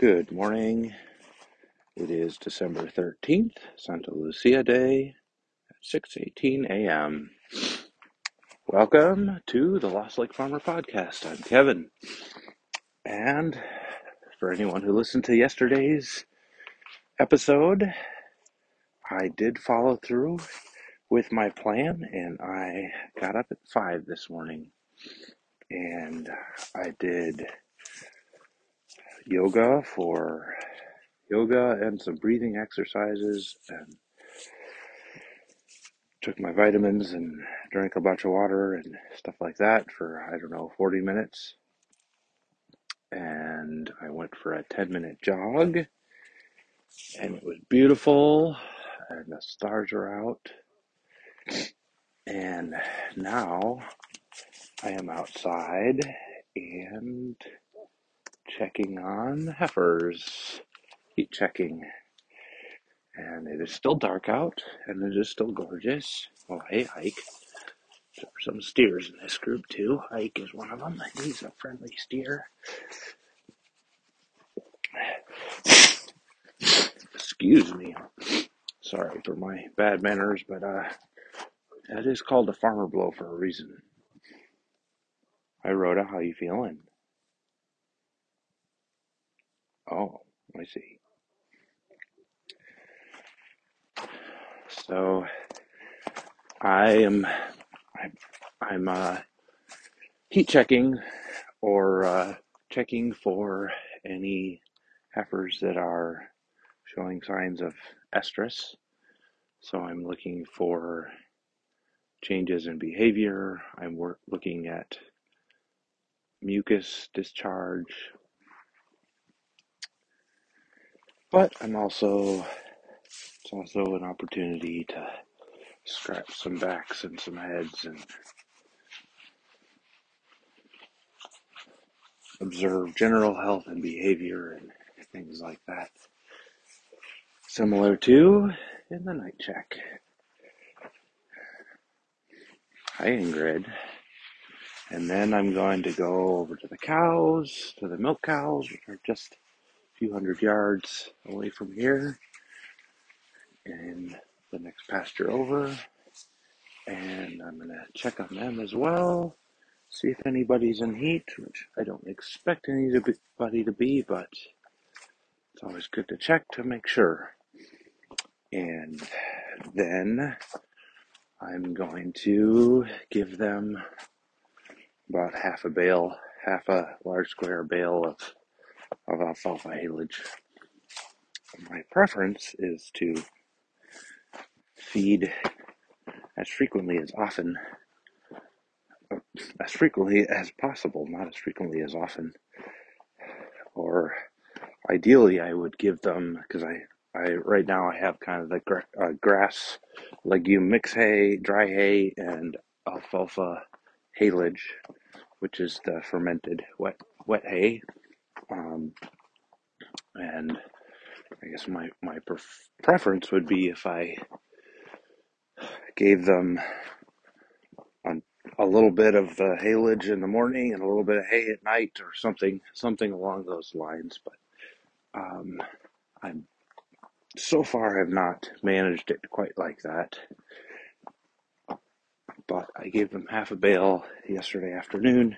Good morning. It is December 13th, Santa Lucia Day at 6:18 a.m. Welcome to the Lost Lake Farmer podcast. I'm Kevin. And for anyone who listened to yesterday's episode, I did follow through with my plan and I got up at 5 this morning and I did yoga for yoga and some breathing exercises and took my vitamins and drank a bunch of water and stuff like that for I don't know 40 minutes. And I went for a 10 minute jog and it was beautiful and the stars are out. And now I am outside and checking on heifers heat checking and it is still dark out and it is still gorgeous well hey Ike There's some steers in this group too. Ike is one of them. He's a friendly steer. Excuse me. Sorry for my bad manners, but uh, that is called a farmer blow for a reason. Hi, Rhoda. How you feeling? Oh, I see. So I am, I'm uh, heat checking or uh, checking for any heifers that are showing signs of estrus. So I'm looking for changes in behavior. I'm looking at mucus discharge, but I'm also it's also an opportunity to scratch some backs and some heads and observe general health and behavior and things like that. Similar to in the night check. Hi Ingrid. And then I'm going to go over to the cows, to the milk cows, which are just few hundred yards away from here. And the next pasture over. And I'm going to check on them as well. See if anybody's in heat, which I don't expect anybody to be, but it's always good to check to make sure. And then I'm going to give them about half a bale, half a large square bale of, of alfalfa haylage. My preference is to feed as frequently as often, as frequently as possible, not as frequently as often. Or ideally, I would give them because I, I right now I have kind of the gra- uh, grass legume mix hay, dry hay, and alfalfa haylage, which is the fermented wet wet hay. Um, and I guess my my pref- preference would be if I gave them a, a little bit of the haylage in the morning and a little bit of hay at night, or something something along those lines. But um, I'm so far have not managed it quite like that. But I gave them half a bale yesterday afternoon,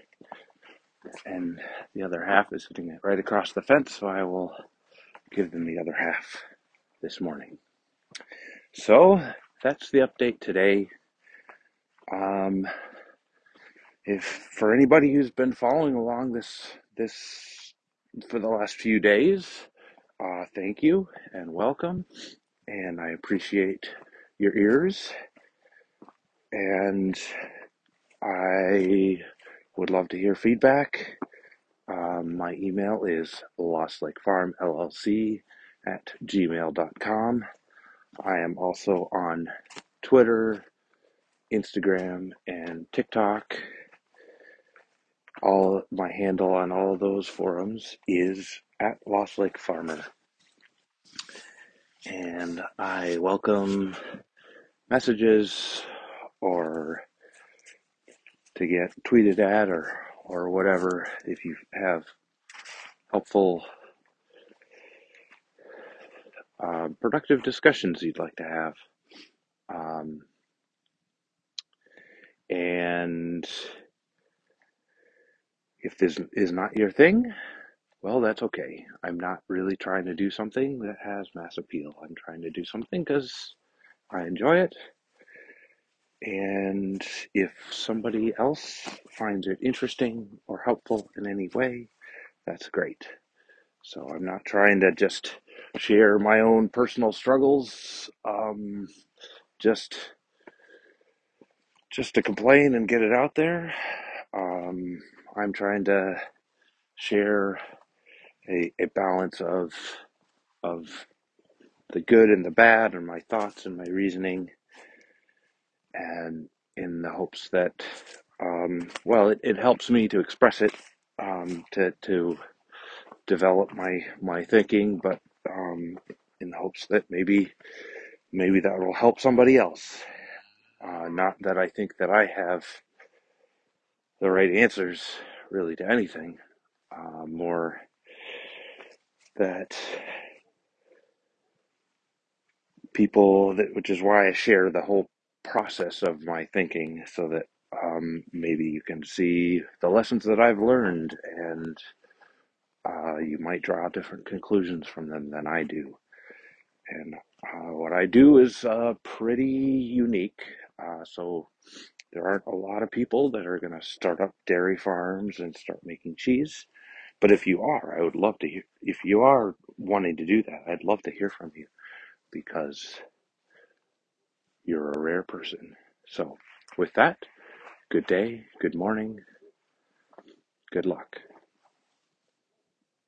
and the other half is sitting right across the fence, so I will give them the other half this morning. So that's the update today. Um, if for anybody who's been following along this this for the last few days, uh, thank you and welcome, and I appreciate your ears, and I would love to hear feedback. Um, my email is lostlakefarmllc at gmail.com. I am also on Twitter, Instagram, and TikTok. All my handle on all those forums is at Lost Lake Farmer. And I welcome messages or to get tweeted at or or whatever if you have helpful uh, productive discussions you'd like to have. Um, and if this is not your thing, well, that's okay. I'm not really trying to do something that has mass appeal. I'm trying to do something because I enjoy it. And if somebody else finds it interesting or helpful in any way, that's great. So I'm not trying to just share my own personal struggles, um, just just to complain and get it out there. Um, I'm trying to share a, a balance of of the good and the bad, and my thoughts and my reasoning, and in the hopes that, um, well, it, it helps me to express it, um, to to develop my my thinking, but um, in the hopes that maybe maybe that will help somebody else. Uh, not that I think that I have the right answers really to anything. Uh, more that people that, which is why I share the whole process of my thinking, so that um, maybe you can see the lessons that I've learned, and uh, you might draw different conclusions from them than I do. And uh, what I do is uh, pretty unique. Uh, so there aren't a lot of people that are going to start up dairy farms and start making cheese. But if you are, I would love to hear. If you are wanting to do that, I'd love to hear from you because you're a rare person. So, with that, good day, good morning, good luck.